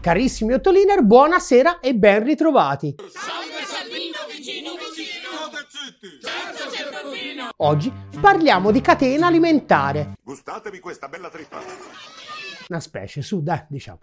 Carissimi Ottoliner, buonasera e ben ritrovati. Salve Salvino, vicino vicino! Certo c'è Peppino! Oggi parliamo di catena alimentare. Gustatevi questa bella trippa. Una specie, su, dai, diciamo.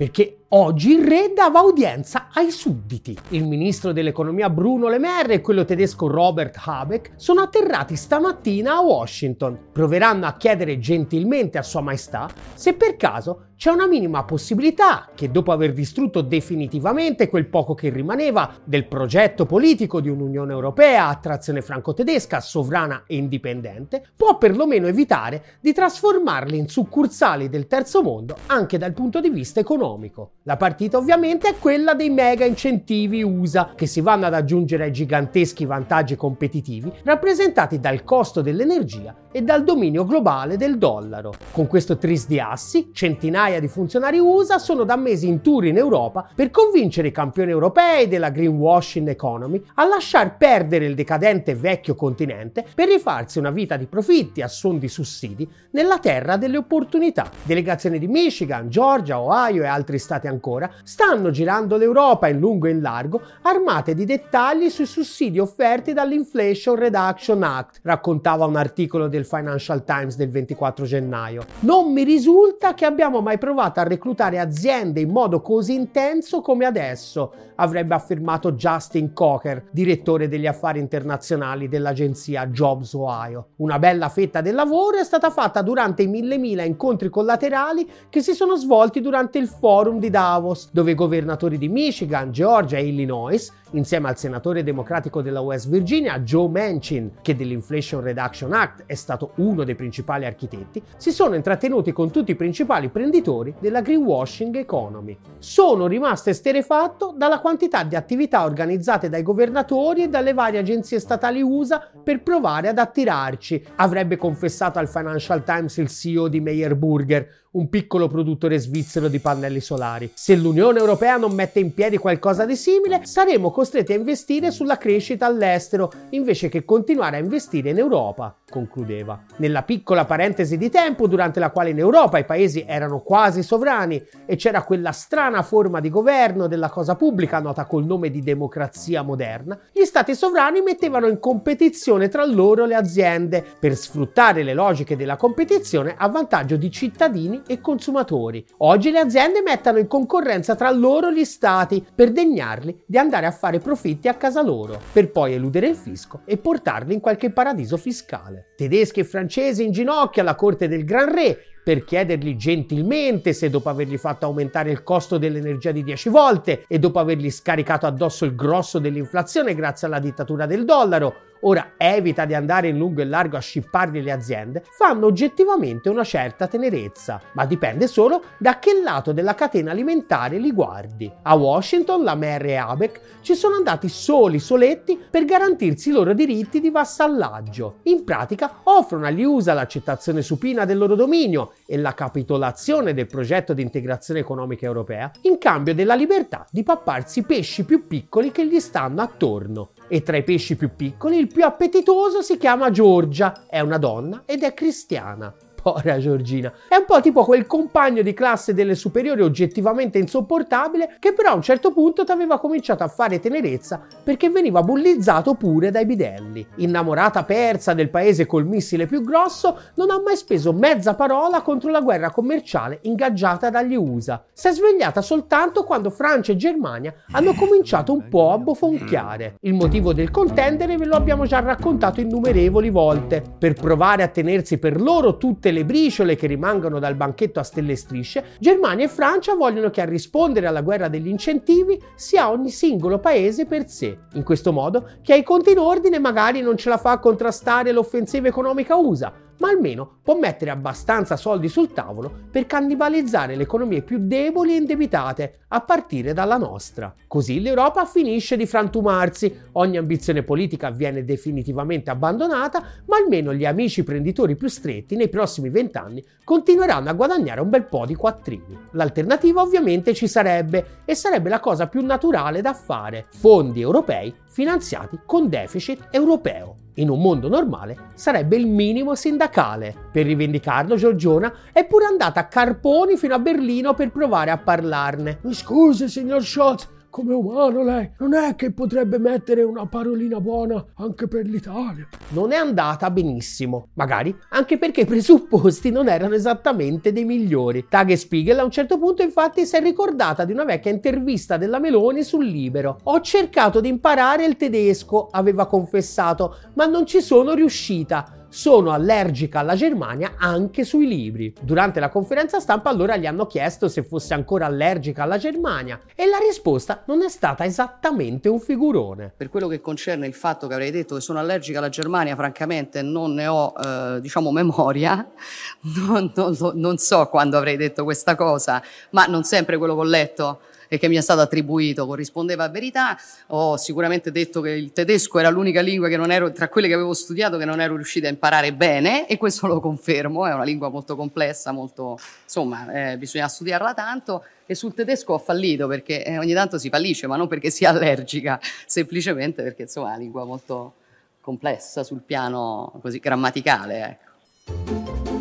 Perché oggi il re dava udienza ai sudditi. Il ministro dell'economia Bruno Le Maire e quello tedesco Robert Habeck sono atterrati stamattina a Washington. Proveranno a chiedere gentilmente a Sua Maestà se per caso c'è una minima possibilità che dopo aver distrutto definitivamente quel poco che rimaneva del progetto politico di un'Unione Europea a trazione franco-tedesca, sovrana e indipendente, può perlomeno evitare di trasformarli in succursali del terzo mondo anche dal punto di vista economico. La partita ovviamente è quella dei mega incentivi USA che si vanno ad aggiungere ai giganteschi vantaggi competitivi rappresentati dal costo dell'energia e dal dominio globale del dollaro. Con questo tris di assi, centinaia di funzionari USA sono da mesi in tour in Europa per convincere i campioni europei della greenwashing economy a lasciar perdere il decadente vecchio continente per rifarsi una vita di profitti a suon di sussidi nella terra delle opportunità. Delegazioni di Michigan, Georgia, Ohio e altri stati ancora stanno girando l'Europa in lungo e in largo armate di dettagli sui sussidi offerti dall'Inflation Reduction Act, raccontava un articolo del Financial Times del 24 gennaio. Non mi risulta che abbiamo mai provato a reclutare aziende in modo così intenso come adesso, avrebbe affermato Justin Cocker, direttore degli affari internazionali dell'agenzia Jobs Ohio. Una bella fetta del lavoro è stata fatta durante i mille mila incontri collaterali che si sono svolti durante il forum di Davos, dove i governatori di Michigan, Georgia e Illinois insieme al senatore democratico della West Virginia Joe Manchin, che dell'Inflation Reduction Act è stato uno dei principali architetti, si sono intrattenuti con tutti i principali prenditori della greenwashing economy. Sono rimasto esterefatto dalla quantità di attività organizzate dai governatori e dalle varie agenzie statali USA per provare ad attirarci, avrebbe confessato al Financial Times il CEO di Meyer Burger, un piccolo produttore svizzero di pannelli solari. Se l'Unione Europea non mette in piedi qualcosa di simile, saremo costretti a investire sulla crescita all'estero invece che continuare a investire in Europa, concludeva. Nella piccola parentesi di tempo durante la quale in Europa i paesi erano quasi sovrani e c'era quella strana forma di governo della cosa pubblica nota col nome di democrazia moderna, gli stati sovrani mettevano in competizione tra loro le aziende per sfruttare le logiche della competizione a vantaggio di cittadini e consumatori. Oggi le aziende mettono in concorrenza tra loro gli stati per degnarli di andare a fare profitti a casa loro, per poi eludere il fisco e portarli in qualche paradiso fiscale. Tedeschi e francesi in ginocchio alla corte del Gran Re per chiedergli gentilmente se dopo avergli fatto aumentare il costo dell'energia di 10 volte e dopo avergli scaricato addosso il grosso dell'inflazione grazie alla dittatura del dollaro, ora evita di andare in lungo e largo a scippargli le aziende, fanno oggettivamente una certa tenerezza, ma dipende solo da che lato della catena alimentare li guardi. A Washington la Mary e Abeck ci sono andati soli soletti per garantirsi i loro diritti di vassallaggio. In pratica offrono agli USA l'accettazione supina del loro dominio e la capitolazione del progetto di integrazione economica europea in cambio della libertà di papparsi i pesci più piccoli che gli stanno attorno. E tra i pesci più piccoli il più appetitoso si chiama Giorgia, è una donna ed è cristiana. Povera Giorgina. È un po' tipo quel compagno di classe delle superiori oggettivamente insopportabile che però a un certo punto ti aveva cominciato a fare tenerezza perché veniva bullizzato pure dai bidelli. Innamorata persa del paese col missile più grosso, non ha mai speso mezza parola contro la guerra commerciale ingaggiata dagli USA. Si è svegliata soltanto quando Francia e Germania hanno cominciato un po' a bofonchiare. Il motivo del contendere ve lo abbiamo già raccontato innumerevoli volte. Per provare a tenersi per loro tutte tutte le briciole che rimangono dal banchetto a stelle e strisce, Germania e Francia vogliono che a rispondere alla guerra degli incentivi sia ogni singolo paese per sé. In questo modo, chi ha i conti in ordine magari non ce la fa a contrastare l'offensiva economica USA, ma almeno può mettere abbastanza soldi sul tavolo per cannibalizzare le economie più deboli e indebitate, a partire dalla nostra. Così l'Europa finisce di frantumarsi, ogni ambizione politica viene definitivamente abbandonata, ma almeno gli amici prenditori più stretti nei prossimi vent'anni continueranno a guadagnare un bel po' di quattrini. L'alternativa ovviamente ci sarebbe e sarebbe la cosa più naturale da fare, fondi europei finanziati con deficit europeo. In un mondo normale sarebbe il minimo sindacale. Per rivendicarlo, Giorgiona è pure andata a carponi fino a Berlino per provare a parlarne. Mi scusi, signor Scholz, come umano lei non è che potrebbe mettere una parolina buona anche per l'Italia. Non è andata benissimo, magari anche perché i presupposti non erano esattamente dei migliori. Tagesspiegel a un certo punto infatti si è ricordata di una vecchia intervista della Meloni sul Libero. Ho cercato di imparare il tedesco, aveva confessato, ma non ci sono riuscita sono allergica alla Germania anche sui libri. Durante la conferenza stampa allora gli hanno chiesto se fosse ancora allergica alla Germania e la risposta non è stata esattamente un figurone. Per quello che concerne il fatto che avrei detto che sono allergica alla Germania, francamente non ne ho, eh, diciamo, memoria, non, non, non so quando avrei detto questa cosa, ma non sempre quello che ho letto e che mi è stato attribuito corrispondeva a verità. Ho sicuramente detto che il tedesco era l'unica lingua che non ero, tra quelle che avevo studiato, che non ero riuscita a imparare bene e questo lo confermo, è una lingua molto complessa, molto, insomma, eh, bisogna studiarla tanto e sul tedesco ho fallito perché eh, ogni tanto si fallisce, ma non perché sia allergica, semplicemente perché insomma è una lingua molto complessa sul piano così grammaticale. Ecco.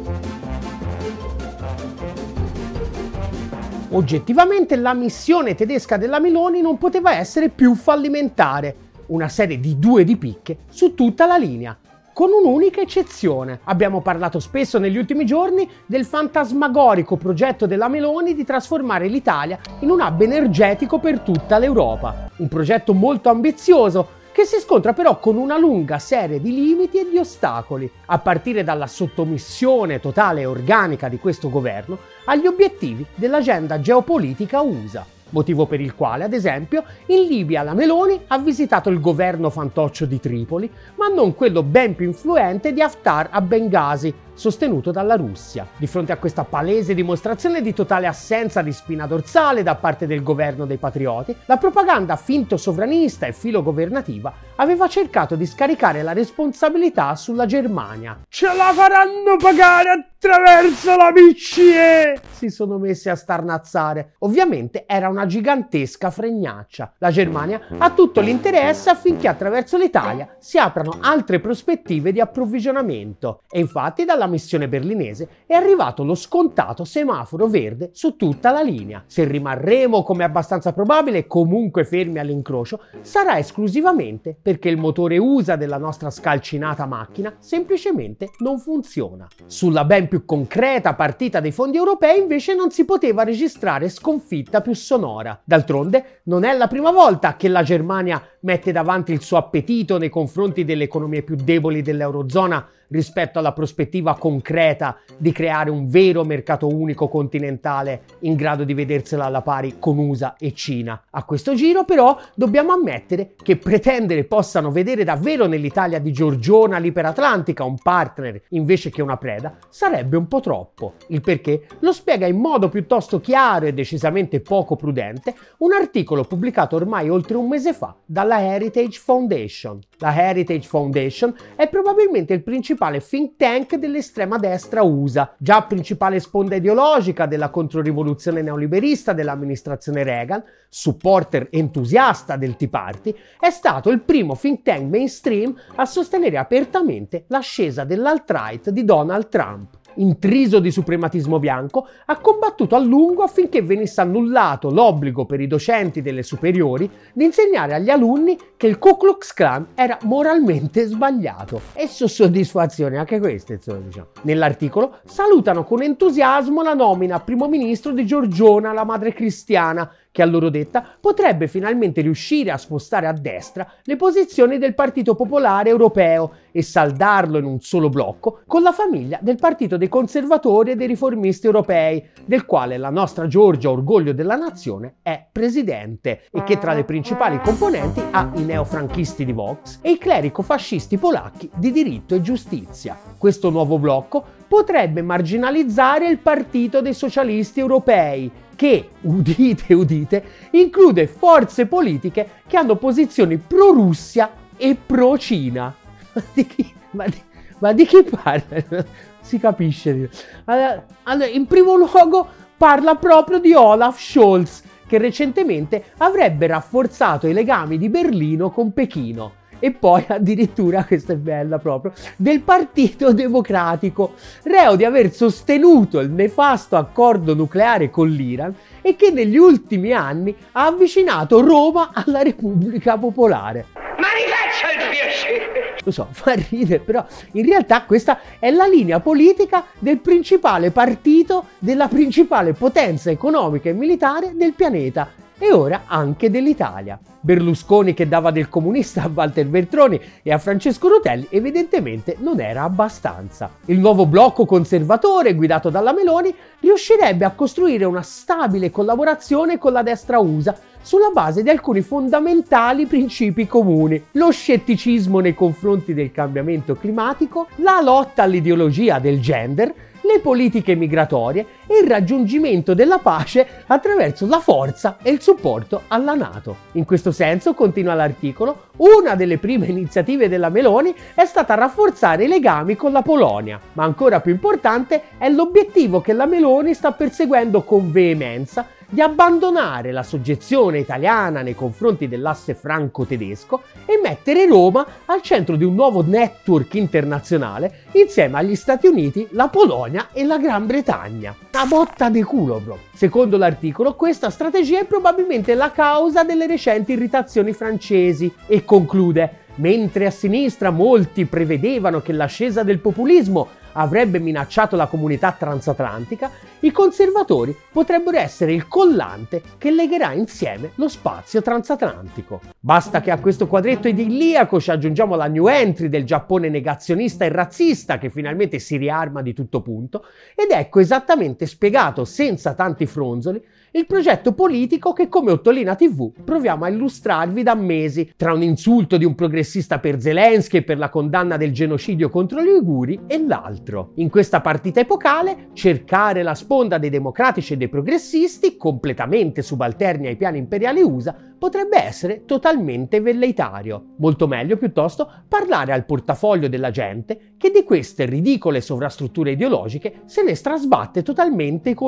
Oggettivamente la missione tedesca della Meloni non poteva essere più fallimentare, una serie di due di picche su tutta la linea, con un'unica eccezione. Abbiamo parlato spesso negli ultimi giorni del fantasmagorico progetto della Meloni di trasformare l'Italia in un hub energetico per tutta l'Europa. Un progetto molto ambizioso che si scontra però con una lunga serie di limiti e di ostacoli, a partire dalla sottomissione totale e organica di questo governo agli obiettivi dell'agenda geopolitica USA motivo per il quale, ad esempio, in Libia la Meloni ha visitato il governo fantoccio di Tripoli, ma non quello ben più influente di Haftar a Benghazi, sostenuto dalla Russia. Di fronte a questa palese dimostrazione di totale assenza di spina dorsale da parte del governo dei patrioti, la propaganda finto sovranista e filogovernativa aveva cercato di scaricare la responsabilità sulla Germania. Ce la faranno pagare attraverso la BCE! Si sono messi a starnazzare. Ovviamente era una gigantesca fregnaccia. La Germania ha tutto l'interesse affinché attraverso l'Italia si aprano altre prospettive di approvvigionamento. E infatti dalla missione berlinese è arrivato lo scontato semaforo verde su tutta la linea. Se rimarremo, come abbastanza probabile, comunque fermi all'incrocio, sarà esclusivamente perché il motore USA della nostra scalcinata macchina semplicemente non funziona. Sulla ben più concreta partita dei fondi europei invece non si poteva registrare sconfitta più sonora. D'altronde non è la prima volta che la Germania mette davanti il suo appetito nei confronti delle economie più deboli dell'Eurozona rispetto alla prospettiva concreta di creare un vero mercato unico continentale in grado di vedersela alla pari con USA e Cina. A questo giro però dobbiamo ammettere che pretendere possano vedere davvero nell'Italia di Giorgiona l'Iperatlantica un partner invece che una preda sarebbe un po' troppo. Il perché lo spiega in modo piuttosto chiaro e decisamente poco prudente un articolo pubblicato ormai oltre un mese fa dalla Heritage Foundation. La Heritage Foundation è probabilmente il principale think tank dell'estrema destra USA, già principale sponda ideologica della controrivoluzione neoliberista dell'amministrazione Reagan, supporter entusiasta del Tea Party, è stato il primo think tank mainstream a sostenere apertamente l'ascesa dell'alt-right di Donald Trump intriso di suprematismo bianco, ha combattuto a lungo affinché venisse annullato l'obbligo per i docenti delle superiori di insegnare agli alunni che il Ku Klux Klan era moralmente sbagliato. E su soddisfazione anche queste, insomma, diciamo. Nell'articolo salutano con entusiasmo la nomina a primo ministro di Giorgiona, la madre cristiana, che a loro detta potrebbe finalmente riuscire a spostare a destra le posizioni del Partito Popolare Europeo e saldarlo in un solo blocco con la famiglia del Partito dei Conservatori e dei Riformisti Europei, del quale la nostra Giorgia, orgoglio della nazione, è presidente e che tra le principali componenti ha i neofranchisti di Vox e i clerico-fascisti polacchi di diritto e giustizia. Questo nuovo blocco potrebbe marginalizzare il Partito dei Socialisti Europei, che, udite, udite, include forze politiche che hanno posizioni pro-Russia e pro-Cina. Ma di chi, ma di, ma di chi parla? Si capisce. Allora, allora, in primo luogo parla proprio di Olaf Scholz, che recentemente avrebbe rafforzato i legami di Berlino con Pechino e poi addirittura, questa è bella proprio, del Partito Democratico, reo di aver sostenuto il nefasto accordo nucleare con l'Iran e che negli ultimi anni ha avvicinato Roma alla Repubblica Popolare. Ma rifaccia il piacere! Lo so, fa ridere, però in realtà questa è la linea politica del principale partito della principale potenza economica e militare del pianeta e ora anche dell'Italia. Berlusconi che dava del comunista a Walter Veltroni e a Francesco Rutelli evidentemente non era abbastanza. Il nuovo blocco conservatore guidato dalla Meloni riuscirebbe a costruire una stabile collaborazione con la destra USA sulla base di alcuni fondamentali principi comuni. Lo scetticismo nei confronti del cambiamento climatico, la lotta all'ideologia del gender, le politiche migratorie e il raggiungimento della pace attraverso la forza e il supporto alla Nato. In questo senso, continua l'articolo, una delle prime iniziative della Meloni è stata rafforzare i legami con la Polonia, ma ancora più importante è l'obiettivo che la Meloni sta perseguendo con veemenza di abbandonare la soggezione italiana nei confronti dell'asse franco-tedesco e mettere Roma al centro di un nuovo network internazionale insieme agli Stati Uniti, la Polonia e la Gran Bretagna. Una botta di culo, bro. Secondo l'articolo, questa strategia è probabilmente la causa delle recenti irritazioni francesi e conclude Mentre a sinistra molti prevedevano che l'ascesa del populismo avrebbe minacciato la comunità transatlantica, i conservatori potrebbero essere il collante che legherà insieme lo spazio transatlantico. Basta che a questo quadretto idilliaco ci aggiungiamo la new entry del Giappone negazionista e razzista che finalmente si riarma di tutto punto ed ecco esattamente spiegato senza tanti fronzoli il progetto politico che come Ottolina TV proviamo a illustrarvi da mesi, tra un insulto di un progressista per Zelensky e per la condanna del genocidio contro gli uiguri e l'altro. In questa partita epocale, cercare la sponda dei democratici e dei progressisti, completamente subalterni ai piani imperiali USA, potrebbe essere totalmente velleitario. Molto meglio piuttosto parlare al portafoglio della gente che di queste ridicole sovrastrutture ideologiche se ne strasbatte totalmente i co-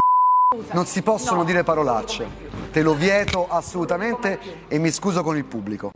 Non si possono dire parolacce. Te lo vieto assolutamente e mi scuso con il pubblico.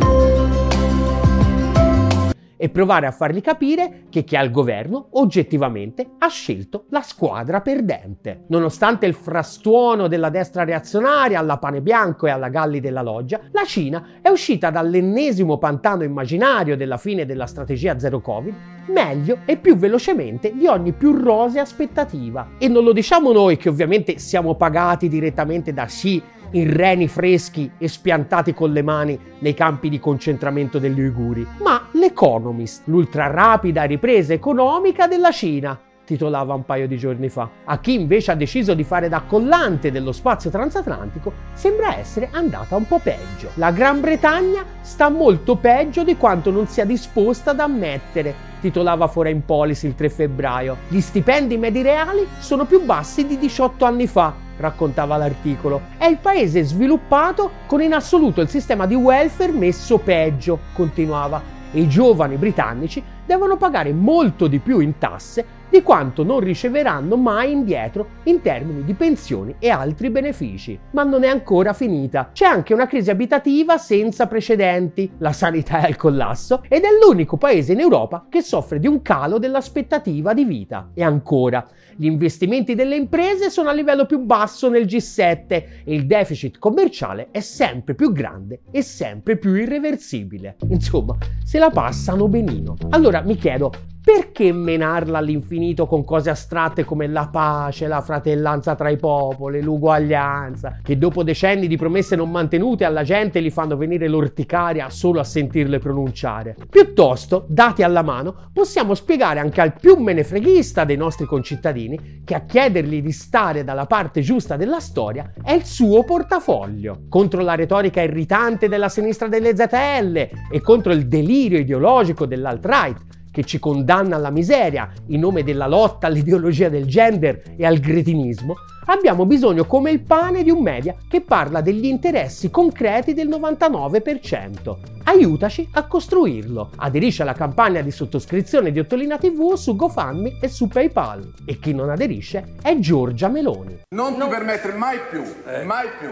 E provare a fargli capire che chi ha il governo oggettivamente ha scelto la squadra perdente. Nonostante il frastuono della destra reazionaria alla pane bianco e alla galli della loggia, la Cina è uscita dall'ennesimo pantano immaginario della fine della strategia zero Covid meglio e più velocemente di ogni più rosea aspettativa. E non lo diciamo noi che ovviamente siamo pagati direttamente da Xi in reni freschi e spiantati con le mani nei campi di concentramento degli uiguri, ma l'Economist, l'ultra rapida ripresa economica della Cina, titolava un paio di giorni fa. A chi invece ha deciso di fare da collante dello spazio transatlantico sembra essere andata un po' peggio. La Gran Bretagna sta molto peggio di quanto non sia disposta ad ammettere, titolava Foreign Policy il 3 febbraio. Gli stipendi medi reali sono più bassi di 18 anni fa, raccontava l'articolo. È il paese sviluppato con in assoluto il sistema di welfare messo peggio, continuava. E i giovani britannici devono pagare molto di più in tasse di quanto non riceveranno mai indietro in termini di pensioni e altri benefici. Ma non è ancora finita. C'è anche una crisi abitativa senza precedenti. La sanità è al collasso ed è l'unico paese in Europa che soffre di un calo dell'aspettativa di vita. E ancora, gli investimenti delle imprese sono a livello più basso nel G7 e il deficit commerciale è sempre più grande e sempre più irreversibile. Insomma, se la passano benino. Allora mi chiedo, perché menarla all'infinito con cose astratte come la pace, la fratellanza tra i popoli, l'uguaglianza, che dopo decenni di promesse non mantenute alla gente gli fanno venire l'orticaria solo a sentirle pronunciare? Piuttosto, dati alla mano, possiamo spiegare anche al più menefreghista dei nostri concittadini che a chiedergli di stare dalla parte giusta della storia è il suo portafoglio. Contro la retorica irritante della sinistra delle ZL e contro il delirio ideologico dell'alt-right che ci condanna alla miseria in nome della lotta all'ideologia del gender e al gretinismo, abbiamo bisogno come il pane di un media che parla degli interessi concreti del 99%. Aiutaci a costruirlo. Aderisci alla campagna di sottoscrizione di Ottolina TV su GoFundMe e su PayPal. E chi non aderisce è Giorgia Meloni. Non ti permettere mai più, mai più,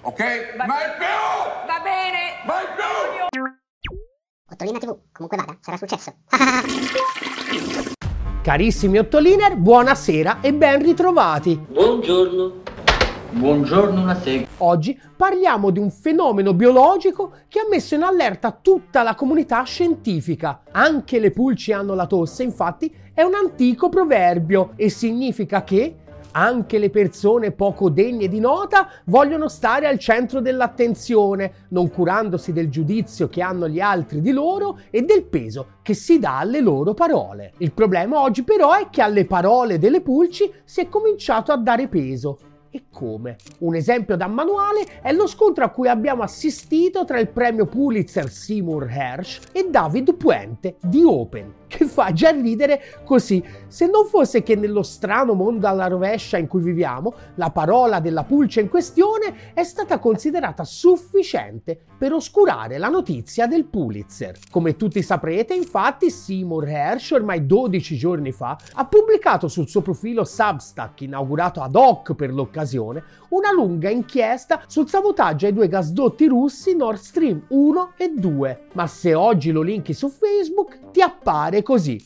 ok? mai più! Va bene! Mai più! Ottolina TV. Comunque vada, sarà successo. Carissimi Ottoliner, buonasera e ben ritrovati. Buongiorno. Buongiorno una sega. Oggi parliamo di un fenomeno biologico che ha messo in allerta tutta la comunità scientifica. Anche le pulci hanno la tosse, infatti è un antico proverbio e significa che anche le persone poco degne di nota vogliono stare al centro dell'attenzione, non curandosi del giudizio che hanno gli altri di loro e del peso che si dà alle loro parole. Il problema oggi però è che alle parole delle pulci si è cominciato a dare peso e come. Un esempio da manuale è lo scontro a cui abbiamo assistito tra il premio Pulitzer Seymour Hersh e David Puente di Open, che fa già ridere così. Se non fosse che nello strano mondo alla rovescia in cui viviamo, la parola della pulce in questione è stata considerata sufficiente per oscurare la notizia del Pulitzer. Come tutti saprete, infatti, Seymour Hersh ormai 12 giorni fa ha pubblicato sul suo profilo Substack, inaugurato ad hoc per l'occasione, una lunga inchiesta sul sabotaggio ai due gasdotti russi Nord Stream 1 e 2. Ma se oggi lo linki su Facebook ti appare così.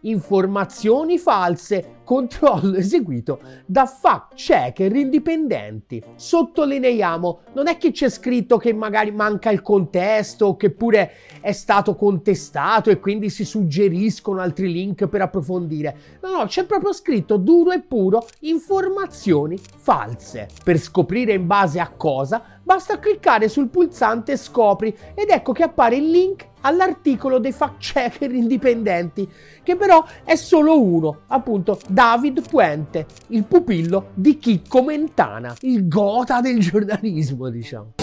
Informazioni false controllo eseguito da fact checker indipendenti. Sottolineiamo, non è che c'è scritto che magari manca il contesto o che pure è stato contestato e quindi si suggeriscono altri link per approfondire. No, no, c'è proprio scritto duro e puro informazioni false. Per scoprire in base a cosa, basta cliccare sul pulsante scopri ed ecco che appare il link all'articolo dei fact checker indipendenti, che però è solo uno, appunto David Puente, il pupillo di Chicco Mentana, il gota del giornalismo, diciamo.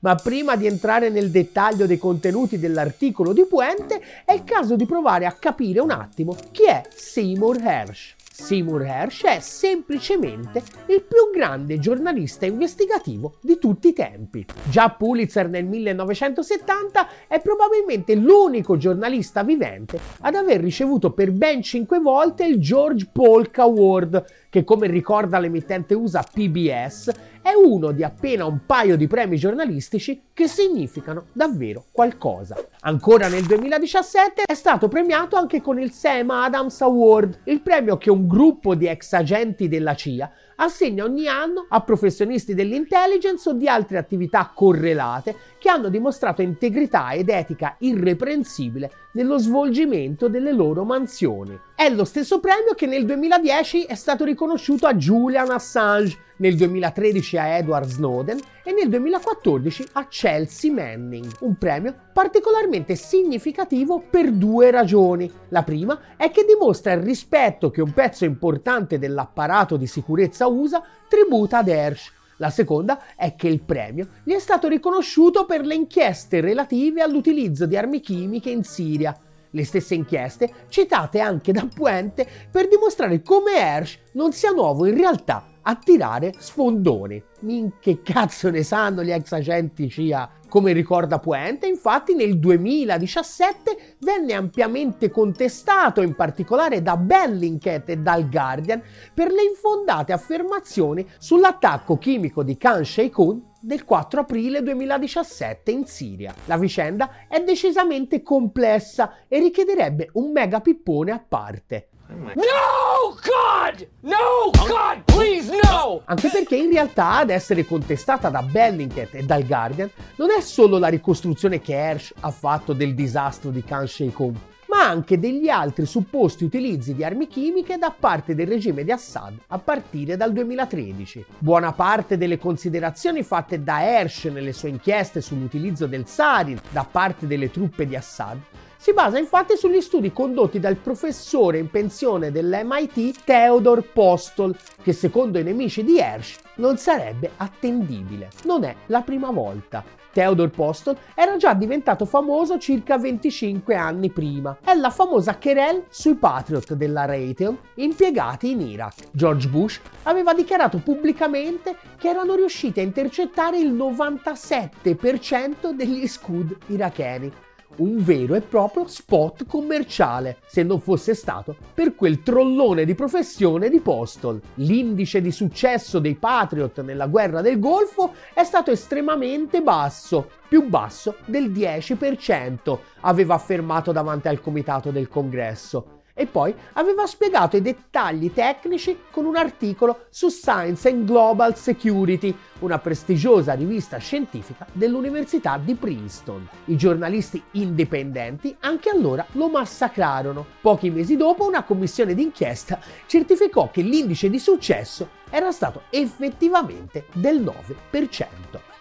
Ma prima di entrare nel dettaglio dei contenuti dell'articolo di Puente, è il caso di provare a capire un attimo chi è Seymour Hersh. Seymour Hersh è semplicemente il più grande giornalista investigativo di tutti i tempi. Già Pulitzer nel 1970 è probabilmente l'unico giornalista vivente ad aver ricevuto per ben 5 volte il George Polk Award, che come ricorda l'emittente USA PBS è uno di appena un paio di premi giornalistici che significano davvero qualcosa. Ancora nel 2017 è stato premiato anche con il Sam Adams Award, il premio che un gruppo di ex agenti della CIA assegna ogni anno a professionisti dell'intelligence o di altre attività correlate che hanno dimostrato integrità ed etica irreprensibile nello svolgimento delle loro mansioni. È lo stesso premio che nel 2010 è stato riconosciuto a Julian Assange, nel 2013 a Edward Snowden e nel 2014 a Chelsea Manning, un premio particolarmente significativo per due ragioni. La prima è che dimostra il rispetto che un pezzo importante dell'apparato di sicurezza USA tributa ad Hersh. La seconda è che il premio gli è stato riconosciuto per le inchieste relative all'utilizzo di armi chimiche in Siria. Le stesse inchieste citate anche da Puente per dimostrare come Hersh non sia nuovo in realtà attirare sfondoni. Min che cazzo ne sanno gli ex agenti CIA? Come ricorda Puente, infatti nel 2017 venne ampiamente contestato, in particolare da Bellingcat e dal Guardian, per le infondate affermazioni sull'attacco chimico di Khan Sheikhoun del 4 aprile 2017 in Siria. La vicenda è decisamente complessa e richiederebbe un mega pippone a parte. No, God! No, God, please, no! Anche perché in realtà ad essere contestata da Bellingcat e dal Guardian non è solo la ricostruzione che Hersh ha fatto del disastro di Khan Sheikhoun, anche degli altri supposti utilizzi di armi chimiche da parte del regime di Assad a partire dal 2013. Buona parte delle considerazioni fatte da Hersh nelle sue inchieste sull'utilizzo del sarin da parte delle truppe di Assad si basa infatti sugli studi condotti dal professore in pensione dell'MIT Theodore Postol, che secondo i nemici di Hersh non sarebbe attendibile. Non è la prima volta. Theodore Postol era già diventato famoso circa 25 anni prima. È la famosa querel sui Patriot della Raytheon impiegati in Iraq. George Bush aveva dichiarato pubblicamente che erano riusciti a intercettare il 97% degli scud iracheni un vero e proprio spot commerciale, se non fosse stato per quel trollone di professione di Postol. L'indice di successo dei Patriot nella guerra del Golfo è stato estremamente basso, più basso del 10%, aveva affermato davanti al comitato del congresso e poi aveva spiegato i dettagli tecnici con un articolo su Science and Global Security, una prestigiosa rivista scientifica dell'Università di Princeton. I giornalisti indipendenti anche allora lo massacrarono. Pochi mesi dopo una commissione d'inchiesta certificò che l'indice di successo era stato effettivamente del 9%.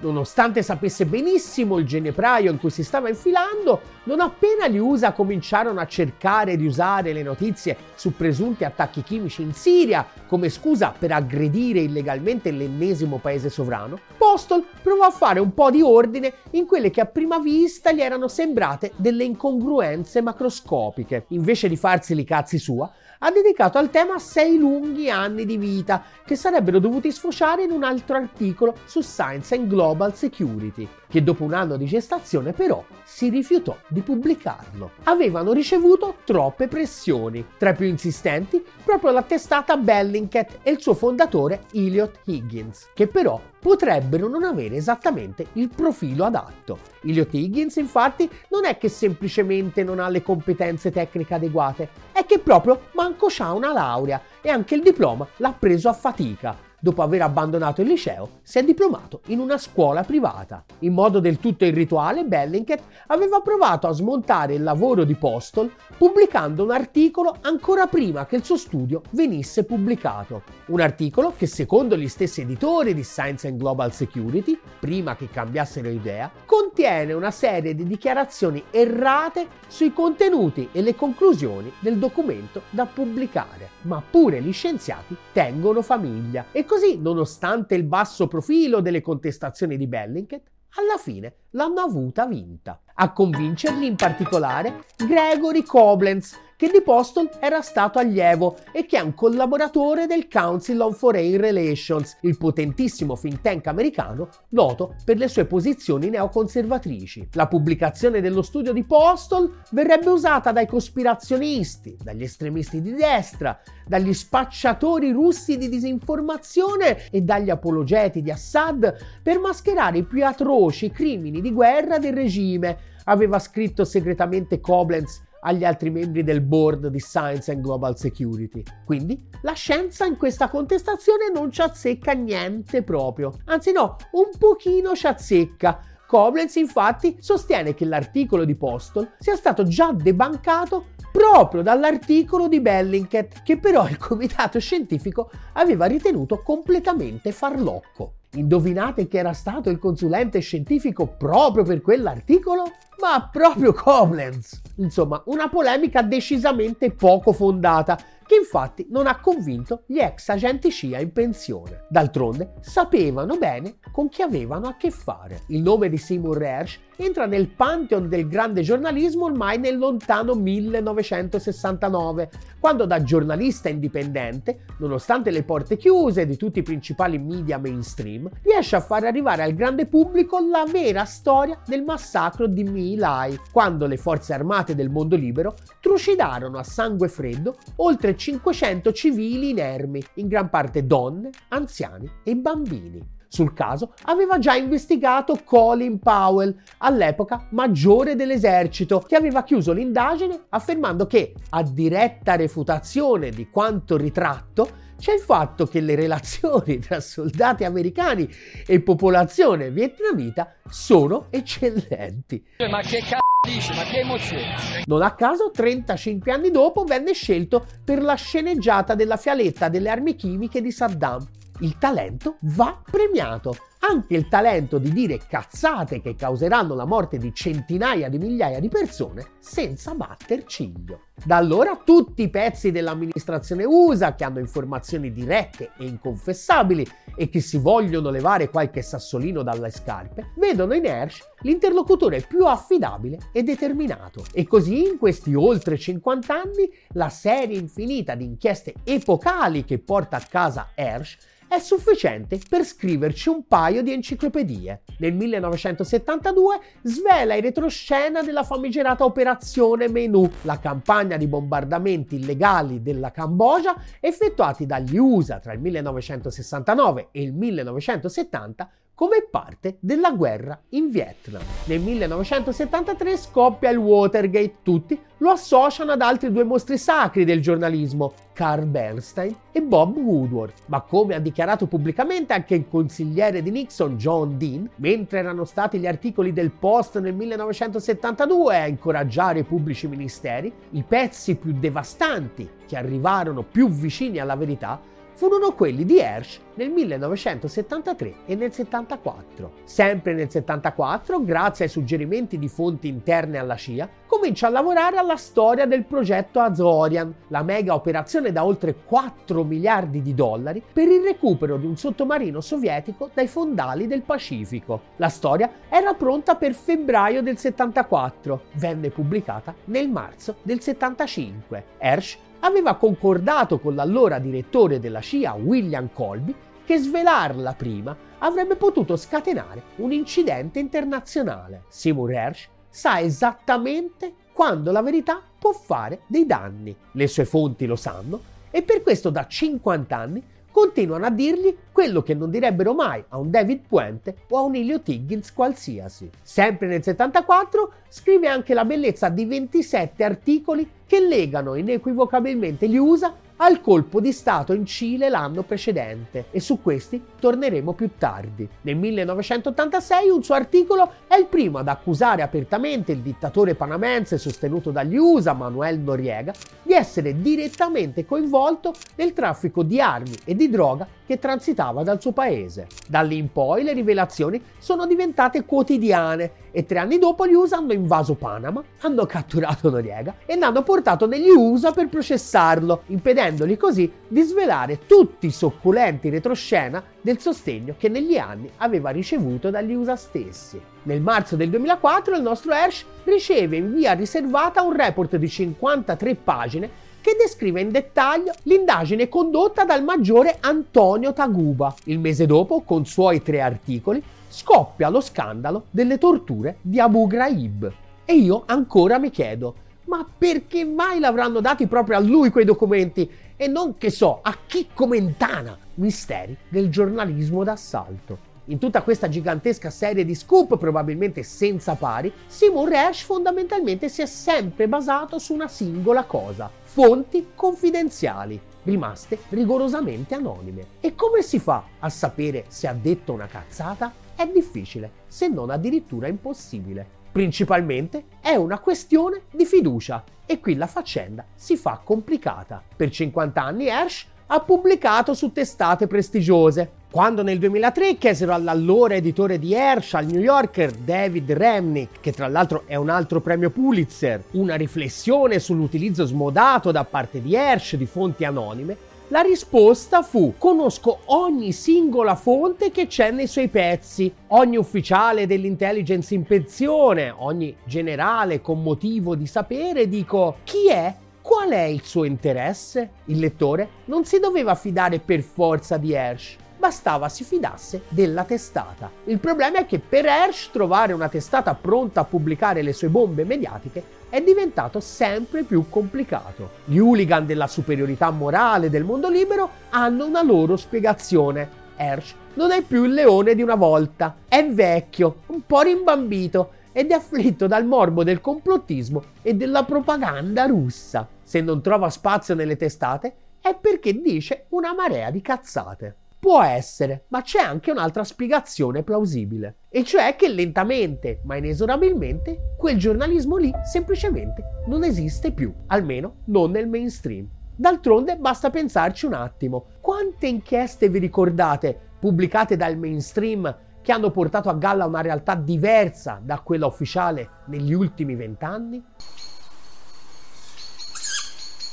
Nonostante sapesse benissimo il genepraio in cui si stava infilando, non appena gli USA cominciarono a cercare di usare le notizie su presunti attacchi chimici in Siria come scusa per aggredire illegalmente l'ennesimo paese sovrano, Postol provò a fare un po' di ordine in quelle che a prima vista gli erano sembrate delle incongruenze macroscopiche. Invece di farseli cazzi sua, ha dedicato al tema sei lunghi anni di vita che sarebbero dovuti sfociare in un altro articolo su Science and Global Security, che dopo un anno di gestazione però si rifiutò di pubblicarlo. Avevano ricevuto troppe pressioni, tra i più insistenti proprio la testata Bellingcat e il suo fondatore Elliot Higgins, che però potrebbero non avere esattamente il profilo adatto. Elliot Higgins infatti non è che semplicemente non ha le competenze tecniche adeguate, è che proprio manco c'ha una laurea e anche il diploma l'ha preso a fatica dopo aver abbandonato il liceo, si è diplomato in una scuola privata. In modo del tutto irrituale, Bellingcat aveva provato a smontare il lavoro di Postol pubblicando un articolo ancora prima che il suo studio venisse pubblicato. Un articolo che, secondo gli stessi editori di Science and Global Security, prima che cambiassero idea, contiene una serie di dichiarazioni errate sui contenuti e le conclusioni del documento da pubblicare. Ma pure gli scienziati tengono famiglia e così, nonostante il basso profilo delle contestazioni di Bellingcat, alla fine l'hanno avuta vinta. A convincerli in particolare Gregory Koblenz, che di Poston era stato allievo e che è un collaboratore del Council on Foreign Relations, il potentissimo think tank americano noto per le sue posizioni neoconservatrici. La pubblicazione dello studio di Poston verrebbe usata dai cospirazionisti, dagli estremisti di destra, dagli spacciatori russi di disinformazione e dagli apologeti di Assad per mascherare i più atroci crimini di guerra del regime, aveva scritto segretamente Koblenz agli altri membri del board di Science and Global Security. Quindi la scienza in questa contestazione non ci azzecca niente proprio. Anzi no, un pochino ci azzecca. Koblenz infatti sostiene che l'articolo di Postol sia stato già debancato proprio dall'articolo di Bellingcat che però il comitato scientifico aveva ritenuto completamente farlocco. Indovinate chi era stato il consulente scientifico proprio per quell'articolo? Ma proprio Koblenz! Insomma, una polemica decisamente poco fondata che infatti non ha convinto gli ex agenti CIA in pensione. D'altronde sapevano bene con chi avevano a che fare. Il nome di Seymour Hersh entra nel pantheon del grande giornalismo ormai nel lontano 1969, quando da giornalista indipendente, nonostante le porte chiuse di tutti i principali media mainstream, riesce a far arrivare al grande pubblico la vera storia del massacro di My Lai, quando le forze armate del mondo libero trucidarono a sangue freddo oltre 500 civili inermi, in gran parte donne, anziani e bambini. Sul caso aveva già investigato Colin Powell, all'epoca maggiore dell'esercito, che aveva chiuso l'indagine affermando che, a diretta refutazione di quanto ritratto, c'è il fatto che le relazioni tra soldati americani e popolazione vietnamita sono eccellenti. Ma che cazzo? Ma che emozione! Non a caso, 35 anni dopo venne scelto per la sceneggiata della fialetta delle armi chimiche di Saddam. Il talento va premiato anche il talento di dire cazzate che causeranno la morte di centinaia di migliaia di persone senza batter ciglio. Da allora tutti i pezzi dell'amministrazione USA che hanno informazioni dirette e inconfessabili e che si vogliono levare qualche sassolino dalle scarpe, vedono in Hersh l'interlocutore più affidabile e determinato. E così in questi oltre 50 anni la serie infinita di inchieste epocali che porta a casa Hersh è sufficiente per scriverci un paio di enciclopedie. Nel 1972 svela in retroscena della famigerata Operazione Menù, la campagna di bombardamenti illegali della Cambogia effettuati dagli USA tra il 1969 e il 1970 come parte della guerra in Vietnam. Nel 1973 scoppia il Watergate, tutti lo associano ad altri due mostri sacri del giornalismo, Carl Bernstein e Bob Woodward, ma come ha dichiarato pubblicamente anche il consigliere di Nixon John Dean, mentre erano stati gli articoli del Post nel 1972 a incoraggiare i pubblici ministeri, i pezzi più devastanti che arrivarono più vicini alla verità furono quelli di Hersh nel 1973 e nel 74. Sempre nel 74, grazie ai suggerimenti di fonti interne alla CIA, comincia a lavorare alla storia del progetto Azorian, la mega operazione da oltre 4 miliardi di dollari per il recupero di un sottomarino sovietico dai fondali del Pacifico. La storia era pronta per febbraio del 74, venne pubblicata nel marzo del 75. Hersh aveva concordato con l'allora direttore della CIA William Colby che svelarla prima avrebbe potuto scatenare un incidente internazionale. Seymour Hersh sa esattamente quando la verità può fare dei danni. Le sue fonti lo sanno e per questo da 50 anni continuano a dirgli quello che non direbbero mai a un David Puente o a un Elliot Higgins qualsiasi. Sempre nel 74 scrive anche la bellezza di 27 articoli che legano inequivocabilmente gli USA al colpo di Stato in Cile l'anno precedente e su questi torneremo più tardi. Nel 1986 un suo articolo è il primo ad accusare apertamente il dittatore panamense sostenuto dagli USA, Manuel Noriega, di essere direttamente coinvolto nel traffico di armi e di droga che transitava dal suo paese. Da lì in poi le rivelazioni sono diventate quotidiane e tre anni dopo gli USA hanno invaso Panama, hanno catturato Noriega e l'hanno portato negli USA per processarlo, impedendogli così di svelare tutti i socculenti retroscena del sostegno che negli anni aveva ricevuto dagli USA stessi. Nel marzo del 2004 il nostro Hersh riceve in via riservata un report di 53 pagine che descrive in dettaglio l'indagine condotta dal maggiore Antonio Taguba. Il mese dopo, con suoi tre articoli, scoppia lo scandalo delle torture di Abu Ghraib. E io ancora mi chiedo, ma perché mai l'avranno dati proprio a lui quei documenti e non, che so, a chi commentana misteri del giornalismo d'assalto? In tutta questa gigantesca serie di scoop, probabilmente senza pari, Simon Rash fondamentalmente si è sempre basato su una singola cosa, fonti confidenziali, rimaste rigorosamente anonime. E come si fa a sapere se ha detto una cazzata? È difficile, se non addirittura impossibile. Principalmente è una questione di fiducia e qui la faccenda si fa complicata. Per 50 anni Hersh ha pubblicato su testate prestigiose. Quando nel 2003 chiesero all'allora editore di Hersh, al New Yorker David Remnick, che tra l'altro è un altro premio Pulitzer, una riflessione sull'utilizzo smodato da parte di Hersh di fonti anonime, la risposta fu: conosco ogni singola fonte che c'è nei suoi pezzi, ogni ufficiale dell'intelligence in pensione, ogni generale con motivo di sapere, dico chi è? Qual è il suo interesse? Il lettore non si doveva fidare per forza di Hersh, bastava si fidasse della testata. Il problema è che per Hersh trovare una testata pronta a pubblicare le sue bombe mediatiche è diventato sempre più complicato. Gli hooligan della superiorità morale del mondo libero hanno una loro spiegazione. Hersh non è più il leone di una volta, è vecchio, un po' rimbambito ed è afflitto dal morbo del complottismo e della propaganda russa. Se non trova spazio nelle testate è perché dice una marea di cazzate. Può essere, ma c'è anche un'altra spiegazione plausibile, e cioè che lentamente, ma inesorabilmente, quel giornalismo lì semplicemente non esiste più, almeno non nel mainstream. D'altronde basta pensarci un attimo, quante inchieste vi ricordate pubblicate dal mainstream che hanno portato a galla una realtà diversa da quella ufficiale negli ultimi vent'anni?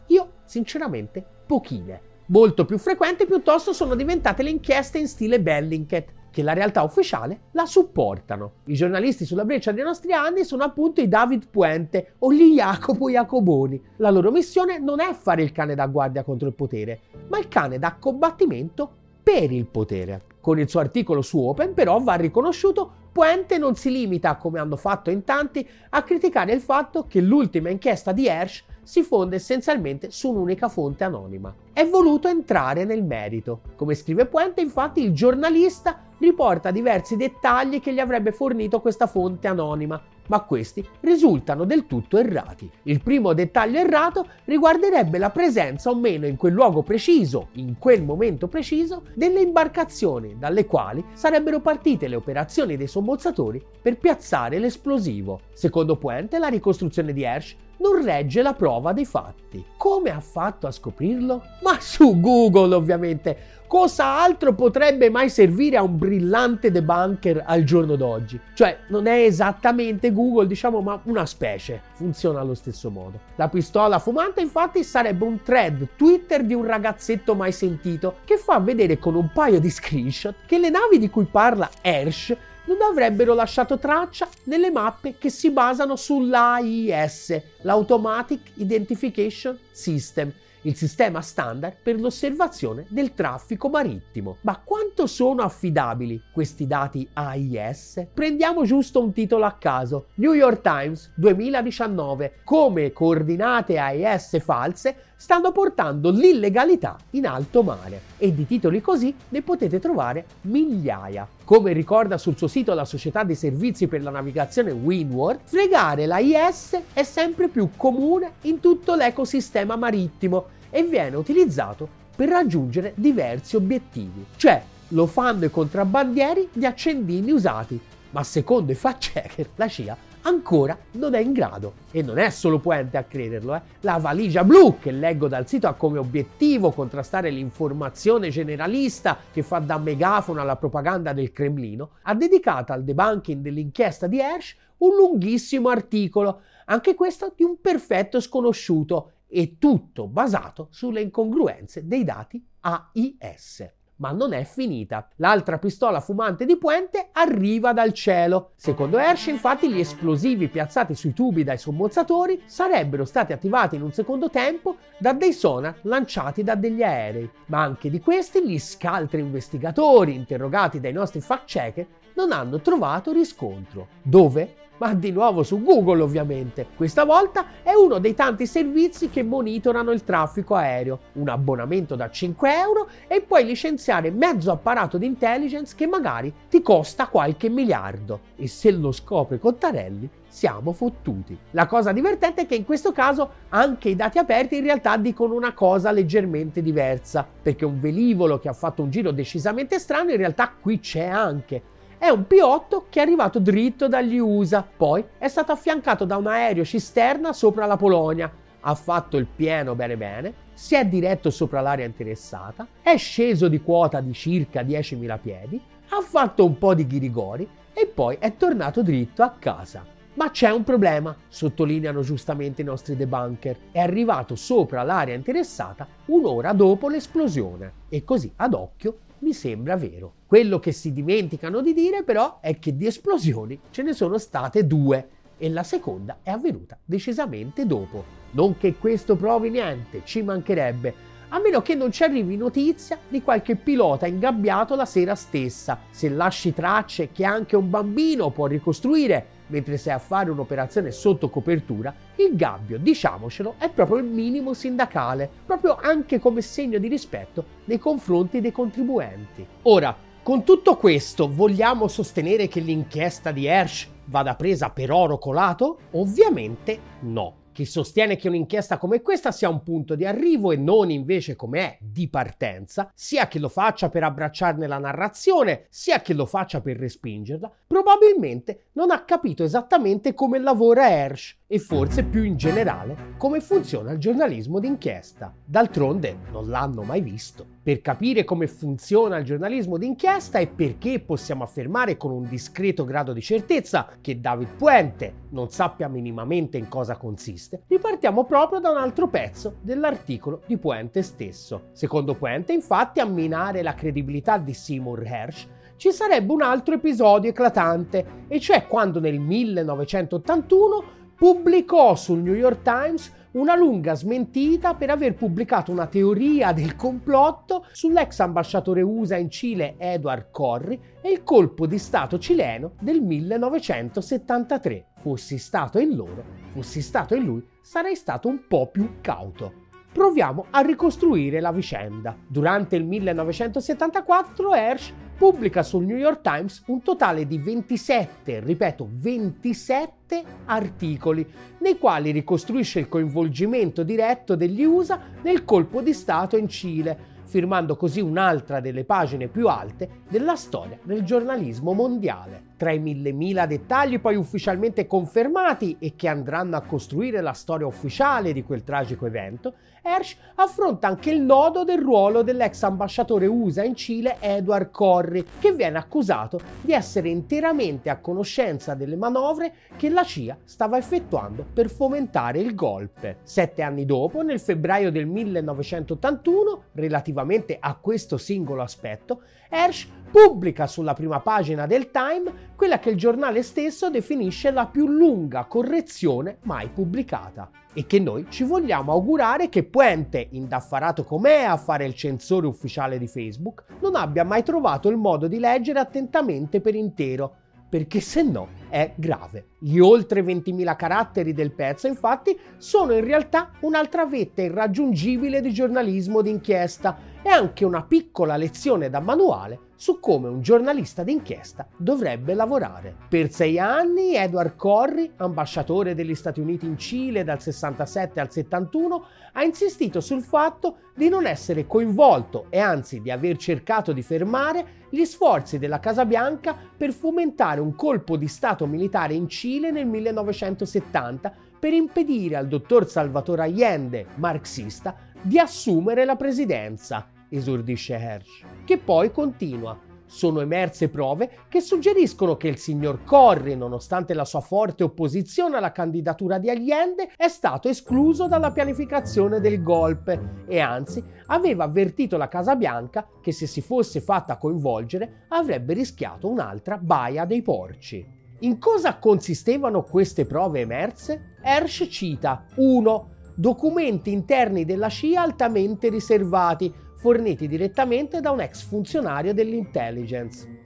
Io, sinceramente, pochine. Molto più frequenti piuttosto sono diventate le inchieste in stile Bellingcat, che la realtà ufficiale la supportano. I giornalisti sulla breccia dei nostri anni sono appunto i David Puente o gli Jacopo Jacoboni. La loro missione non è fare il cane da guardia contro il potere, ma il cane da combattimento per il potere. Con il suo articolo su Open però va riconosciuto Puente non si limita, come hanno fatto in tanti, a criticare il fatto che l'ultima inchiesta di Hersh si fonda essenzialmente su un'unica fonte anonima. È voluto entrare nel merito. Come scrive Puente, infatti, il giornalista riporta diversi dettagli che gli avrebbe fornito questa fonte anonima, ma questi risultano del tutto errati. Il primo dettaglio errato riguarderebbe la presenza o meno in quel luogo preciso, in quel momento preciso, delle imbarcazioni dalle quali sarebbero partite le operazioni dei sommozzatori per piazzare l'esplosivo. Secondo Puente, la ricostruzione di Hersh non regge la prova dei fatti. Come ha fatto a scoprirlo? Ma su Google, ovviamente. Cosa altro potrebbe mai servire a un brillante debunker al giorno d'oggi? Cioè, non è esattamente Google, diciamo, ma una specie. Funziona allo stesso modo. La pistola fumante, infatti, sarebbe un thread Twitter di un ragazzetto mai sentito che fa vedere con un paio di screenshot che le navi di cui parla Hersh non avrebbero lasciato traccia nelle mappe che si basano sull'AIS, l'Automatic Identification System, il sistema standard per l'osservazione del traffico marittimo. Ma quanto sono affidabili questi dati AIS? Prendiamo giusto un titolo a caso. New York Times 2019. Come coordinate AIS false stanno portando l'illegalità in alto mare. E di titoli così ne potete trovare migliaia. Come ricorda sul suo sito la società dei servizi per la navigazione Windward, fregare l'AIS è sempre più comune in tutto l'ecosistema marittimo e viene utilizzato per raggiungere diversi obiettivi. Cioè, lo fanno i contrabbandieri di accendini usati, ma secondo i fact checker la CIA ancora non è in grado. E non è solo Puente a crederlo, eh. la valigia blu, che leggo dal sito, ha come obiettivo contrastare l'informazione generalista che fa da megafono alla propaganda del Cremlino, ha dedicato al debunking dell'inchiesta di Hersh un lunghissimo articolo, anche questo di un perfetto sconosciuto, e tutto basato sulle incongruenze dei dati AIS. Ma non è finita. L'altra pistola fumante di Puente arriva dal cielo. Secondo Hershey, infatti, gli esplosivi piazzati sui tubi dai sommozzatori sarebbero stati attivati in un secondo tempo da dei sonar lanciati da degli aerei. Ma anche di questi, gli scaltri investigatori interrogati dai nostri fact checker non hanno trovato riscontro. Dove? ma di nuovo su Google ovviamente. Questa volta è uno dei tanti servizi che monitorano il traffico aereo, un abbonamento da 5 euro e puoi licenziare mezzo apparato di intelligence che magari ti costa qualche miliardo. E se lo scopre Cottarelli, siamo fottuti. La cosa divertente è che in questo caso anche i dati aperti in realtà dicono una cosa leggermente diversa, perché un velivolo che ha fatto un giro decisamente strano in realtà qui c'è anche è un P8 che è arrivato dritto dagli USA, poi è stato affiancato da un aereo cisterna sopra la Polonia, ha fatto il pieno bene bene, si è diretto sopra l'area interessata, è sceso di quota di circa 10.000 piedi, ha fatto un po' di ghirigori e poi è tornato dritto a casa. Ma c'è un problema, sottolineano giustamente i nostri debunker. È arrivato sopra l'area interessata un'ora dopo l'esplosione e così ad occhio mi sembra vero. Quello che si dimenticano di dire però è che di esplosioni ce ne sono state due e la seconda è avvenuta decisamente dopo. Non che questo provi niente, ci mancherebbe, a meno che non ci arrivi notizia di qualche pilota ingabbiato la sera stessa. Se lasci tracce che anche un bambino può ricostruire mentre sei a fare un'operazione sotto copertura, il gabbio, diciamocelo, è proprio il minimo sindacale, proprio anche come segno di rispetto nei confronti dei contribuenti. Ora, con tutto questo, vogliamo sostenere che l'inchiesta di Hersh vada presa per oro colato? Ovviamente no. Chi sostiene che un'inchiesta come questa sia un punto di arrivo e non invece come è di partenza, sia che lo faccia per abbracciarne la narrazione, sia che lo faccia per respingerla, probabilmente non ha capito esattamente come lavora Hersh e forse più in generale come funziona il giornalismo d'inchiesta. D'altronde non l'hanno mai visto. Per capire come funziona il giornalismo d'inchiesta e perché possiamo affermare con un discreto grado di certezza che David Puente non sappia minimamente in cosa consiste, ripartiamo proprio da un altro pezzo dell'articolo di Puente stesso. Secondo Puente, infatti, a minare la credibilità di Seymour Hersh ci sarebbe un altro episodio eclatante, e cioè quando nel 1981 pubblicò sul New York Times una lunga smentita per aver pubblicato una teoria del complotto sull'ex ambasciatore USA in Cile Edward Corry e il colpo di Stato cileno del 1973. Fossi stato in loro, fossi stato in lui, sarei stato un po' più cauto. Proviamo a ricostruire la vicenda. Durante il 1974 Hersh pubblica sul New York Times un totale di 27, ripeto 27 articoli, nei quali ricostruisce il coinvolgimento diretto degli USA nel colpo di Stato in Cile, firmando così un'altra delle pagine più alte della storia del giornalismo mondiale. Tra i mille mila dettagli poi ufficialmente confermati e che andranno a costruire la storia ufficiale di quel tragico evento, Hersh affronta anche il nodo del ruolo dell'ex ambasciatore USA in Cile Edward Corry, che viene accusato di essere interamente a conoscenza delle manovre che la CIA stava effettuando per fomentare il golpe. Sette anni dopo, nel febbraio del 1981, relativamente a questo singolo aspetto, Hersh pubblica sulla prima pagina del Time quella che il giornale stesso definisce la più lunga correzione mai pubblicata e che noi ci vogliamo augurare che Puente, indaffarato com'è a fare il censore ufficiale di Facebook, non abbia mai trovato il modo di leggere attentamente per intero, perché se no è grave. Gli oltre 20.000 caratteri del pezzo, infatti, sono in realtà un'altra vetta irraggiungibile di giornalismo d'inchiesta e anche una piccola lezione da manuale su come un giornalista d'inchiesta dovrebbe lavorare. Per sei anni Edward Corry, ambasciatore degli Stati Uniti in Cile dal 67 al 71, ha insistito sul fatto di non essere coinvolto e anzi di aver cercato di fermare gli sforzi della Casa Bianca per fomentare un colpo di Stato militare in Cile nel 1970 per impedire al dottor Salvatore Allende, marxista, di assumere la presidenza esordisce Hersh, che poi continua. Sono emerse prove che suggeriscono che il signor Corri, nonostante la sua forte opposizione alla candidatura di Allende, è stato escluso dalla pianificazione del golpe e anzi aveva avvertito la Casa Bianca che se si fosse fatta coinvolgere avrebbe rischiato un'altra baia dei porci. In cosa consistevano queste prove emerse? Hersh cita 1. Documenti interni della CIA altamente riservati, forniti direttamente da un ex funzionario dell'intelligence.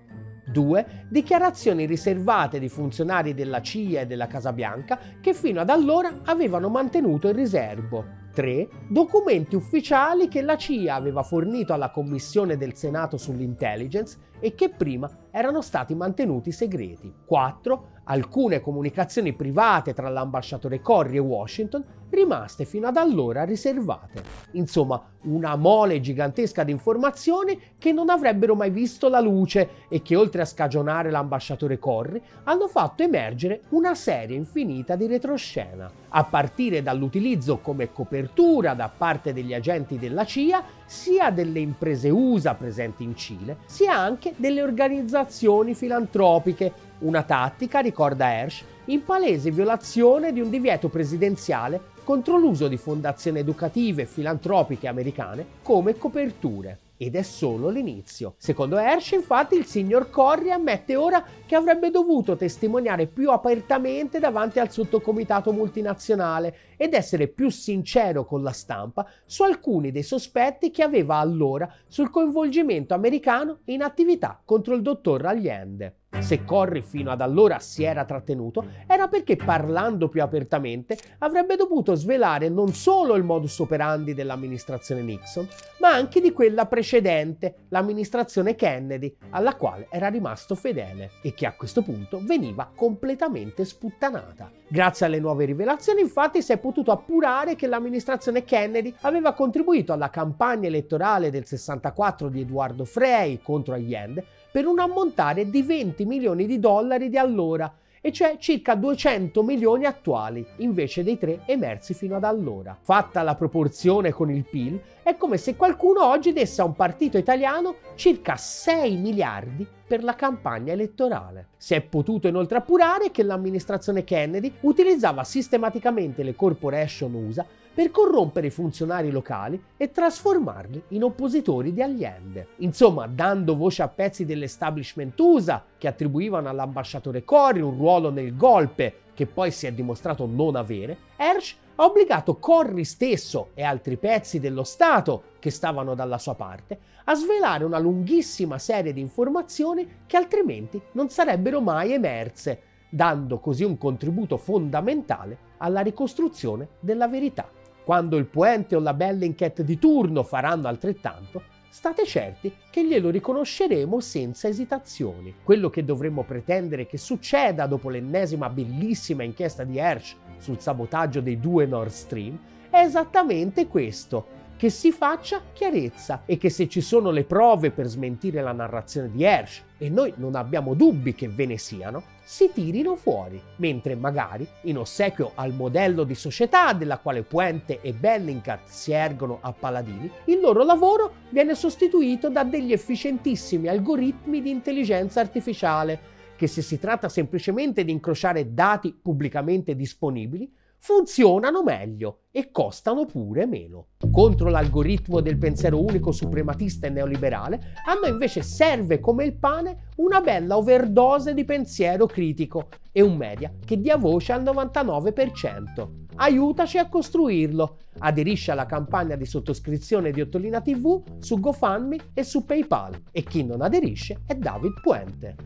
2. Dichiarazioni riservate di funzionari della CIA e della Casa Bianca che fino ad allora avevano mantenuto il riservo. 3. Documenti ufficiali che la CIA aveva fornito alla Commissione del Senato sull'intelligence e che prima erano stati mantenuti segreti. 4. Alcune comunicazioni private tra l'ambasciatore Corry e Washington rimaste fino ad allora riservate. Insomma, una mole gigantesca di informazioni che non avrebbero mai visto la luce e che oltre a scagionare l'ambasciatore Corry hanno fatto emergere una serie infinita di retroscena, a partire dall'utilizzo come copertura da parte degli agenti della CIA sia delle imprese USA presenti in Cile, sia anche delle organizzazioni filantropiche, una tattica, ricorda Hersh, in palese violazione di un divieto presidenziale contro l'uso di fondazioni educative e filantropiche americane come coperture. Ed è solo l'inizio. Secondo Hersh, infatti, il signor Corri ammette ora che avrebbe dovuto testimoniare più apertamente davanti al sottocomitato multinazionale ed essere più sincero con la stampa su alcuni dei sospetti che aveva allora sul coinvolgimento americano in attività contro il dottor Allende. Se Corri fino ad allora si era trattenuto, era perché parlando più apertamente avrebbe dovuto svelare non solo il modus operandi dell'amministrazione Nixon, ma anche di quella precedente, l'amministrazione Kennedy, alla quale era rimasto fedele e che a questo punto veniva completamente sputtanata. Grazie alle nuove rivelazioni, infatti, si è potuto appurare che l'amministrazione Kennedy aveva contribuito alla campagna elettorale del 64 di Eduardo Frei contro Allende per un ammontare di 20 milioni di dollari di allora, e cioè circa 200 milioni attuali, invece dei tre emersi fino ad allora. Fatta la proporzione con il PIL, è come se qualcuno oggi desse a un partito italiano circa 6 miliardi per la campagna elettorale. Si è potuto inoltre appurare che l'amministrazione Kennedy utilizzava sistematicamente le corporation USA per corrompere i funzionari locali e trasformarli in oppositori di Allende. Insomma, dando voce a pezzi dell'establishment USA che attribuivano all'ambasciatore Cori un ruolo nel golpe che poi si è dimostrato non avere, Hersh ha obbligato Corri stesso e altri pezzi dello Stato che stavano dalla sua parte a svelare una lunghissima serie di informazioni che altrimenti non sarebbero mai emerse, dando così un contributo fondamentale alla ricostruzione della verità. Quando il Puente o la Bellingcat di turno faranno altrettanto, state certi che glielo riconosceremo senza esitazioni. Quello che dovremmo pretendere che succeda dopo l'ennesima bellissima inchiesta di Hersh sul sabotaggio dei due Nord Stream è esattamente questo, che si faccia chiarezza e che se ci sono le prove per smentire la narrazione di Hersh, e noi non abbiamo dubbi che ve ne siano, si tirino fuori, mentre magari, in ossequio al modello di società della quale Puente e Bellingcat si ergono a paladini, il loro lavoro viene sostituito da degli efficientissimi algoritmi di intelligenza artificiale, che se si tratta semplicemente di incrociare dati pubblicamente disponibili, funzionano meglio e costano pure meno. Contro l'algoritmo del pensiero unico suprematista e neoliberale, a noi invece serve come il pane una bella overdose di pensiero critico e un media che dia voce al 99%. Aiutaci a costruirlo. Aderisci alla campagna di sottoscrizione di Ottolina TV su GoFundMe e su PayPal. E chi non aderisce è David Puente.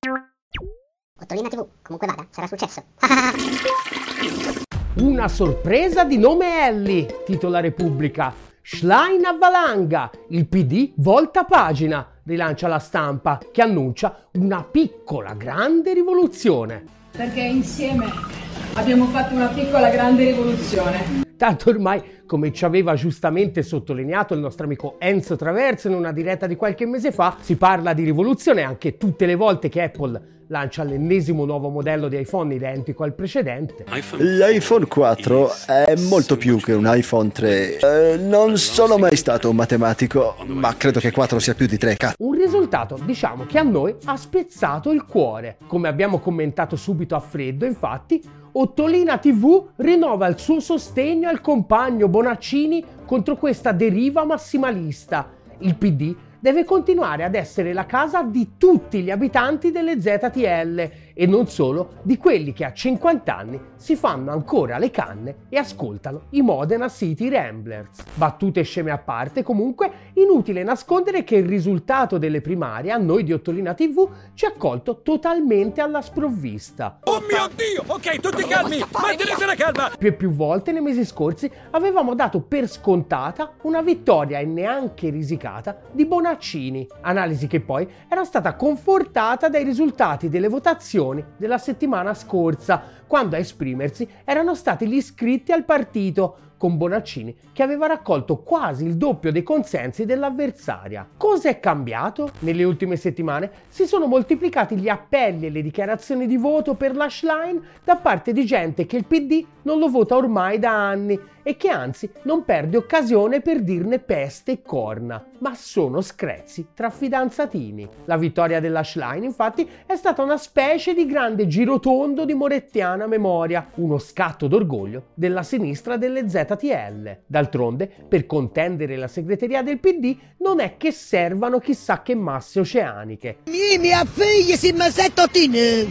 Ottolina TV, comunque vada, sarà successo. Una sorpresa di nome Ellie, titola Repubblica. Schlein a valanga, il PD volta pagina, rilancia la stampa, che annuncia una piccola grande rivoluzione. Perché insieme abbiamo fatto una piccola grande rivoluzione. Tanto ormai, come ci aveva giustamente sottolineato il nostro amico Enzo Traverso in una diretta di qualche mese fa, si parla di rivoluzione anche tutte le volte che Apple lancia l'ennesimo nuovo modello di iPhone identico al precedente. L'iPhone 4 è molto più che un iPhone 3. Eh, non sono mai stato un matematico, ma credo che 4 sia più di 3. Cazzo. Un risultato, diciamo, che a noi ha spezzato il cuore. Come abbiamo commentato subito a freddo, infatti, Ottolina TV rinnova il suo sostegno al compagno Bonaccini contro questa deriva massimalista. Il PD deve continuare ad essere la casa di tutti gli abitanti delle ZTL e non solo di quelli che a 50 anni si fanno ancora le canne e ascoltano i Modena City Ramblers. Battute sceme a parte, comunque, inutile nascondere che il risultato delle primarie a noi di Ottolina TV ci ha colto totalmente alla sprovvista. Oh mio Dio! Ok, tutti calmi! Mantenete la calma! Più e più volte nei mesi scorsi avevamo dato per scontata una vittoria e neanche risicata di Bonaccini, analisi che poi era stata confortata dai risultati delle votazioni della settimana scorsa, quando a esprimersi erano stati gli iscritti al partito, con Bonaccini che aveva raccolto quasi il doppio dei consensi dell'avversaria. Cosa è cambiato? Nelle ultime settimane si sono moltiplicati gli appelli e le dichiarazioni di voto per la Schlein da parte di gente che il PD non lo vota ormai da anni e che anzi non perde occasione per dirne peste e corna, ma sono screzi tra fidanzatini. La vittoria della Schlein infatti è stata una specie di grande girotondo di morettiana memoria, uno scatto d'orgoglio della sinistra delle ZTL. D'altronde, per contendere la segreteria del PD non è che servano chissà che masse oceaniche.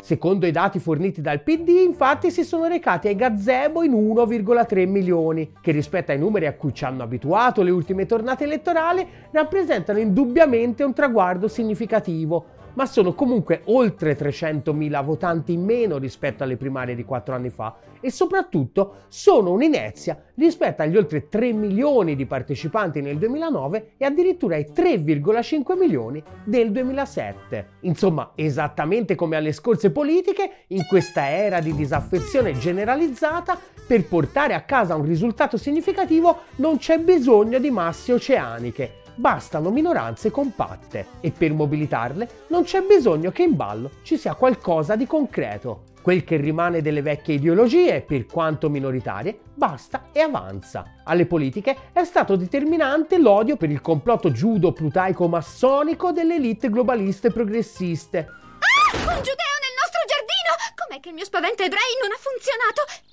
Secondo i dati forniti dal PD, infatti, si sono recati ai gazebo in 1,3 milioni che rispetto ai numeri a cui ci hanno abituato le ultime tornate elettorali rappresentano indubbiamente un traguardo significativo, ma sono comunque oltre 300.000 votanti in meno rispetto alle primarie di 4 anni fa e soprattutto sono un'inezia rispetto agli oltre 3 milioni di partecipanti nel 2009 e addirittura ai 3,5 milioni del 2007. Insomma, esattamente come alle scorse politiche, in questa era di disaffezione generalizzata, per portare a casa un risultato significativo non c'è bisogno di masse oceaniche bastano minoranze compatte e per mobilitarle non c'è bisogno che in ballo ci sia qualcosa di concreto. Quel che rimane delle vecchie ideologie, per quanto minoritarie, basta e avanza. Alle politiche è stato determinante l'odio per il complotto giudo-plutaico-massonico delle elite globaliste progressiste. Ah! Un giudeo nel nostro giardino! Com'è che il mio spavento ebrei non ha funzionato?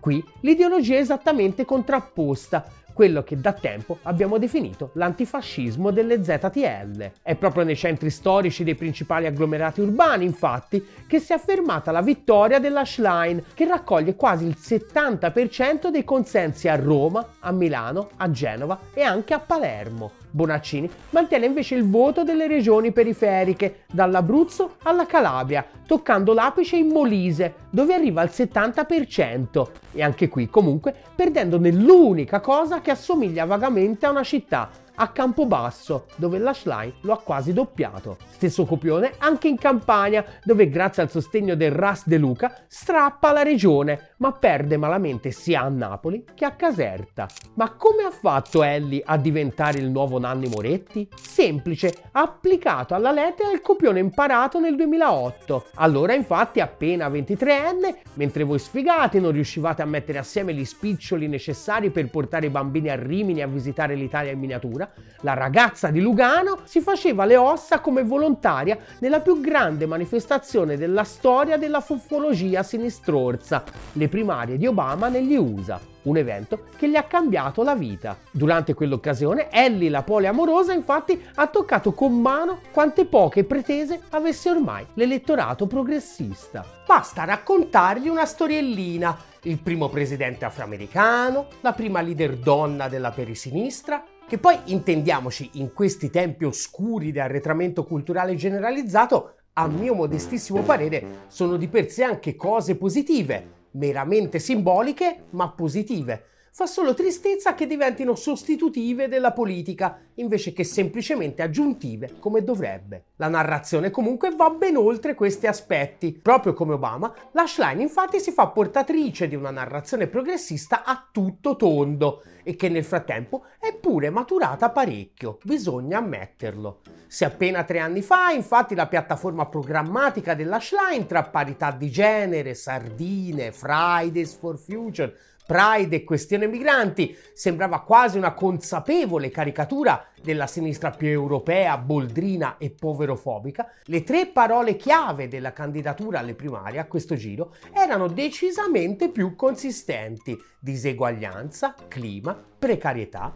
Qui l'ideologia è esattamente contrapposta. Quello che da tempo abbiamo definito l'antifascismo delle ZTL. È proprio nei centri storici dei principali agglomerati urbani, infatti, che si è affermata la vittoria della Schlein, che raccoglie quasi il 70% dei consensi a Roma, a Milano, a Genova e anche a Palermo. Bonaccini mantiene invece il voto delle regioni periferiche, dall'Abruzzo alla Calabria, toccando l'apice in Molise, dove arriva al 70%, e anche qui comunque perdendo nell'unica cosa che assomiglia vagamente a una città, a Campobasso, dove l'Ashline lo ha quasi doppiato. Stesso copione anche in Campania, dove grazie al sostegno del Ras De Luca strappa la regione, ma perde malamente sia a Napoli che a Caserta. Ma come ha fatto Ellie a diventare il nuovo Nanni Moretti? Semplice, applicato alla lettera il copione imparato nel 2008. Allora infatti appena 23enne, mentre voi sfigati non riuscivate a mettere assieme gli spiccioli necessari per portare i bambini a Rimini a visitare l'Italia in miniatura, la ragazza di Lugano si faceva le ossa come volontaria nella più grande manifestazione della storia della fufologia sinistrorza, le primarie di Obama negli USA un evento che gli ha cambiato la vita. Durante quell'occasione, Ellie, la poliamorosa, infatti, ha toccato con mano quante poche pretese avesse ormai l'elettorato progressista. Basta raccontargli una storiellina. Il primo presidente afroamericano, la prima leader donna della perisinistra, che poi intendiamoci in questi tempi oscuri di arretramento culturale generalizzato, a mio modestissimo parere, sono di per sé anche cose positive meramente simboliche ma positive. Fa solo tristezza che diventino sostitutive della politica, invece che semplicemente aggiuntive come dovrebbe. La narrazione comunque va ben oltre questi aspetti. Proprio come Obama, la Schlein infatti si fa portatrice di una narrazione progressista a tutto tondo e che nel frattempo è pure maturata parecchio, bisogna ammetterlo. Se appena tre anni fa, infatti, la piattaforma programmatica della Schlein tra parità di genere, sardine, Fridays for Future, Pride e questione migranti sembrava quasi una consapevole caricatura della sinistra più europea, boldrina e poverofobica, le tre parole chiave della candidatura alle primarie a questo giro erano decisamente più consistenti: diseguaglianza, clima, precarietà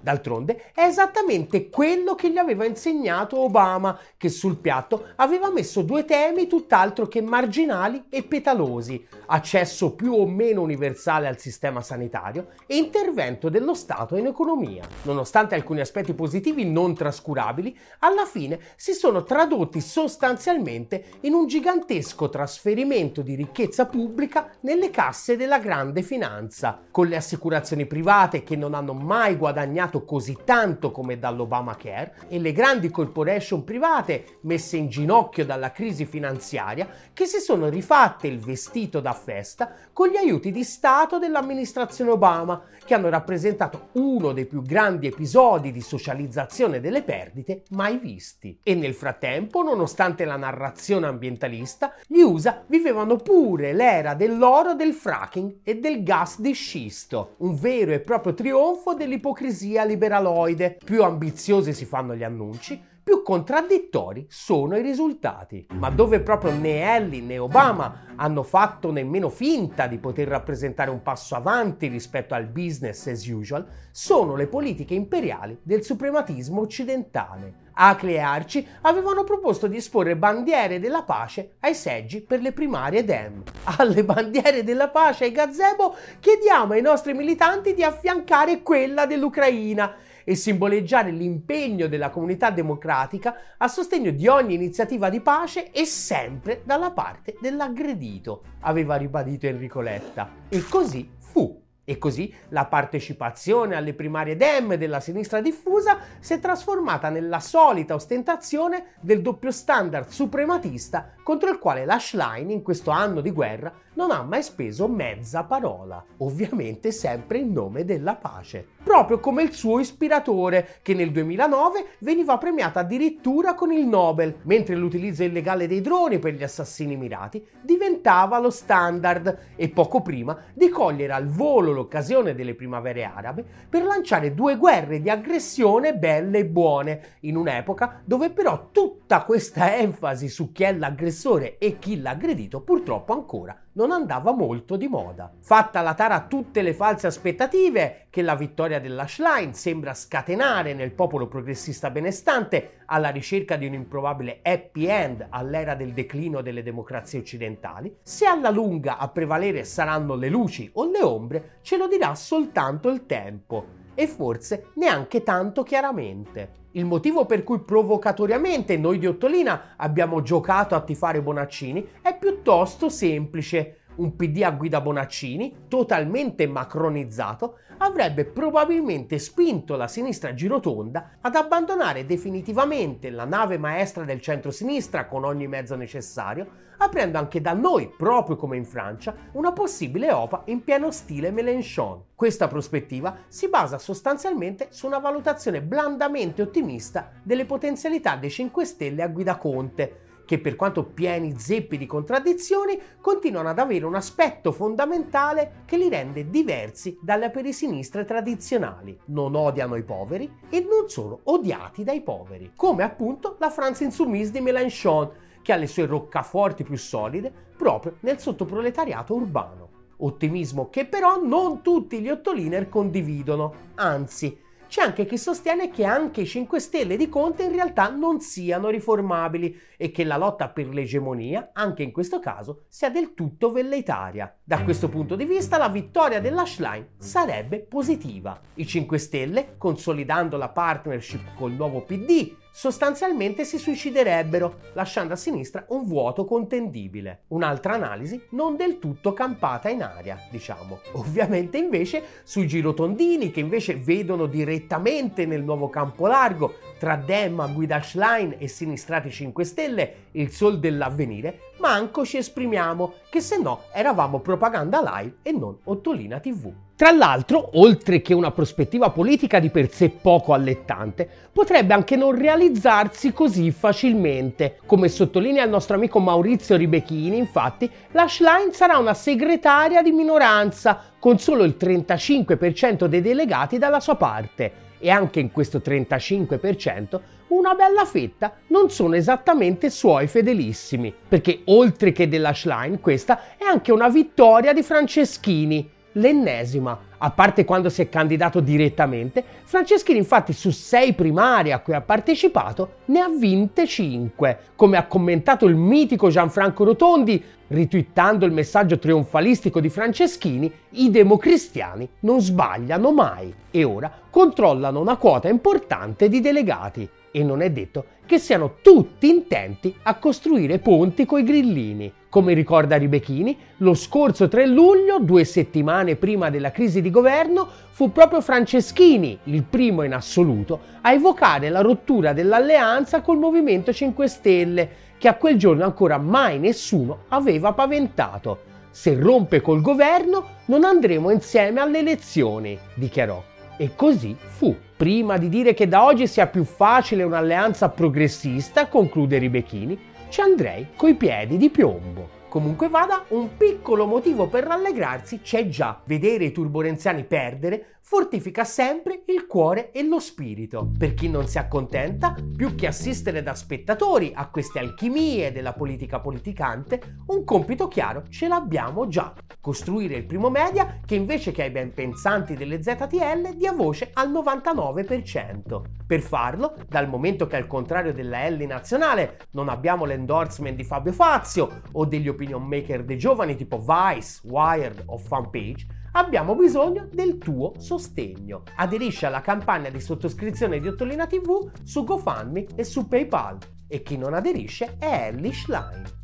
D'altronde è esattamente quello che gli aveva insegnato Obama, che sul piatto aveva messo due temi tutt'altro che marginali e petalosi, accesso più o meno universale al sistema sanitario e intervento dello Stato in economia. Nonostante alcuni aspetti positivi non trascurabili, alla fine si sono tradotti sostanzialmente in un gigantesco trasferimento di ricchezza pubblica nelle casse della grande finanza, con le assicurazioni private che non hanno mai guadagnato guadagnato così tanto come dall'Obamacare e le grandi corporation private messe in ginocchio dalla crisi finanziaria che si sono rifatte il vestito da festa con gli aiuti di Stato dell'amministrazione Obama che hanno rappresentato uno dei più grandi episodi di socializzazione delle perdite mai visti. E nel frattempo, nonostante la narrazione ambientalista, gli USA vivevano pure l'era dell'oro del fracking e del gas di scisto, un vero e proprio trionfo dell'ipocrisia via liberaloide, più ambiziosi si fanno gli annunci, più contraddittori sono i risultati. Ma dove proprio né Ellie né Obama hanno fatto nemmeno finta di poter rappresentare un passo avanti rispetto al business as usual, sono le politiche imperiali del suprematismo occidentale. Acre e Arci avevano proposto di esporre bandiere della pace ai seggi per le primarie Dem. Alle bandiere della pace ai gazebo chiediamo ai nostri militanti di affiancare quella dell'Ucraina e simboleggiare l'impegno della comunità democratica a sostegno di ogni iniziativa di pace e sempre dalla parte dell'aggredito, aveva ribadito Enrico Letta. E così fu. E così la partecipazione alle primarie Dem della sinistra diffusa si è trasformata nella solita ostentazione del doppio standard suprematista contro il quale la Schlein in questo anno di guerra non ha mai speso mezza parola, ovviamente sempre in nome della pace. Proprio come il suo ispiratore, che nel 2009 veniva premiato addirittura con il Nobel, mentre l'utilizzo illegale dei droni per gli assassini mirati diventava lo standard e poco prima di cogliere al volo l'occasione delle primavere arabe per lanciare due guerre di aggressione belle e buone, in un'epoca dove però tutta questa enfasi su chi è l'aggressore e chi l'ha aggredito purtroppo ancora non andava molto di moda. Fatta la tara a tutte le false aspettative che la vittoria della Schlein sembra scatenare nel popolo progressista benestante alla ricerca di un improbabile happy end all'era del declino delle democrazie occidentali, se alla lunga a prevalere saranno le luci o le ombre ce lo dirà soltanto il tempo e forse neanche tanto chiaramente. Il motivo per cui provocatoriamente noi di Ottolina abbiamo giocato a tifare Bonaccini è piuttosto semplice. Un PD a guida Bonaccini, totalmente macronizzato, avrebbe probabilmente spinto la sinistra girotonda ad abbandonare definitivamente la nave maestra del centro-sinistra con ogni mezzo necessario, aprendo anche da noi, proprio come in Francia, una possibile OPA in pieno stile Mélenchon. Questa prospettiva si basa sostanzialmente su una valutazione blandamente ottimista delle potenzialità dei 5 Stelle a guida Conte, che per quanto pieni zeppi di contraddizioni, continuano ad avere un aspetto fondamentale che li rende diversi dalle perisinistre tradizionali. Non odiano i poveri e non sono odiati dai poveri, come appunto la France Insoumise di Mélenchon, che ha le sue roccaforti più solide proprio nel sottoproletariato urbano. Ottimismo che però non tutti gli ottoliner condividono, anzi c'è anche chi sostiene che anche i 5 Stelle di Conte in realtà non siano riformabili e che la lotta per l'egemonia, anche in questo caso, sia del tutto velleitaria. Da questo punto di vista la vittoria della Schlein sarebbe positiva. I 5 Stelle, consolidando la partnership col nuovo PD, sostanzialmente si suiciderebbero, lasciando a sinistra un vuoto contendibile. Un'altra analisi non del tutto campata in aria, diciamo. Ovviamente invece sui girotondini che invece vedono direttamente nel nuovo campo largo tra Dem, Guida Schlein e Sinistrati 5 Stelle il sol dell'avvenire, manco ci esprimiamo che se no eravamo propaganda live e non Ottolina TV. Tra l'altro, oltre che una prospettiva politica di per sé poco allettante, potrebbe anche non realizzarsi così facilmente. Come sottolinea il nostro amico Maurizio Ribechini, infatti, la Schlein sarà una segretaria di minoranza, con solo il 35% dei delegati dalla sua parte. E anche in questo 35% una bella fetta non sono esattamente suoi fedelissimi, perché oltre che della Schlein questa è anche una vittoria di Franceschini, l'ennesima. A parte quando si è candidato direttamente, Franceschini infatti su sei primarie a cui ha partecipato ne ha vinte 5, come ha commentato il mitico Gianfranco Rotondi, ritwittando il messaggio trionfalistico di Franceschini, i democristiani non sbagliano mai e ora controllano una quota importante di delegati e non è detto che siano tutti intenti a costruire ponti coi grillini. Come ricorda Ribechini, lo scorso 3 luglio, due settimane prima della crisi di governo, fu proprio Franceschini, il primo in assoluto, a evocare la rottura dell'alleanza col Movimento 5 Stelle, che a quel giorno ancora mai nessuno aveva paventato. Se rompe col governo non andremo insieme alle elezioni, dichiarò. E così fu. Prima di dire che da oggi sia più facile un'alleanza progressista, conclude Ribechini, ci andrei coi piedi di piombo. Comunque vada, un piccolo motivo per rallegrarsi c'è già. Vedere i turborenziani perdere fortifica sempre il cuore e lo spirito. Per chi non si accontenta, più che assistere da spettatori a queste alchimie della politica politicante, un compito chiaro ce l'abbiamo già. Costruire il primo media che invece che ai ben pensanti delle ZTL dia voce al 99%. Per farlo, dal momento che al contrario della L nazionale non abbiamo l'endorsement di Fabio Fazio o degli opinion maker dei giovani tipo Vice, Wired o Fanpage, abbiamo bisogno del tuo sostegno. Aderisci alla campagna di sottoscrizione di Ottolina TV su GoFundMe e su PayPal. E chi non aderisce è Ellie Schlein.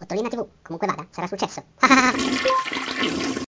Ottolina TV, comunque vada, sarà successo.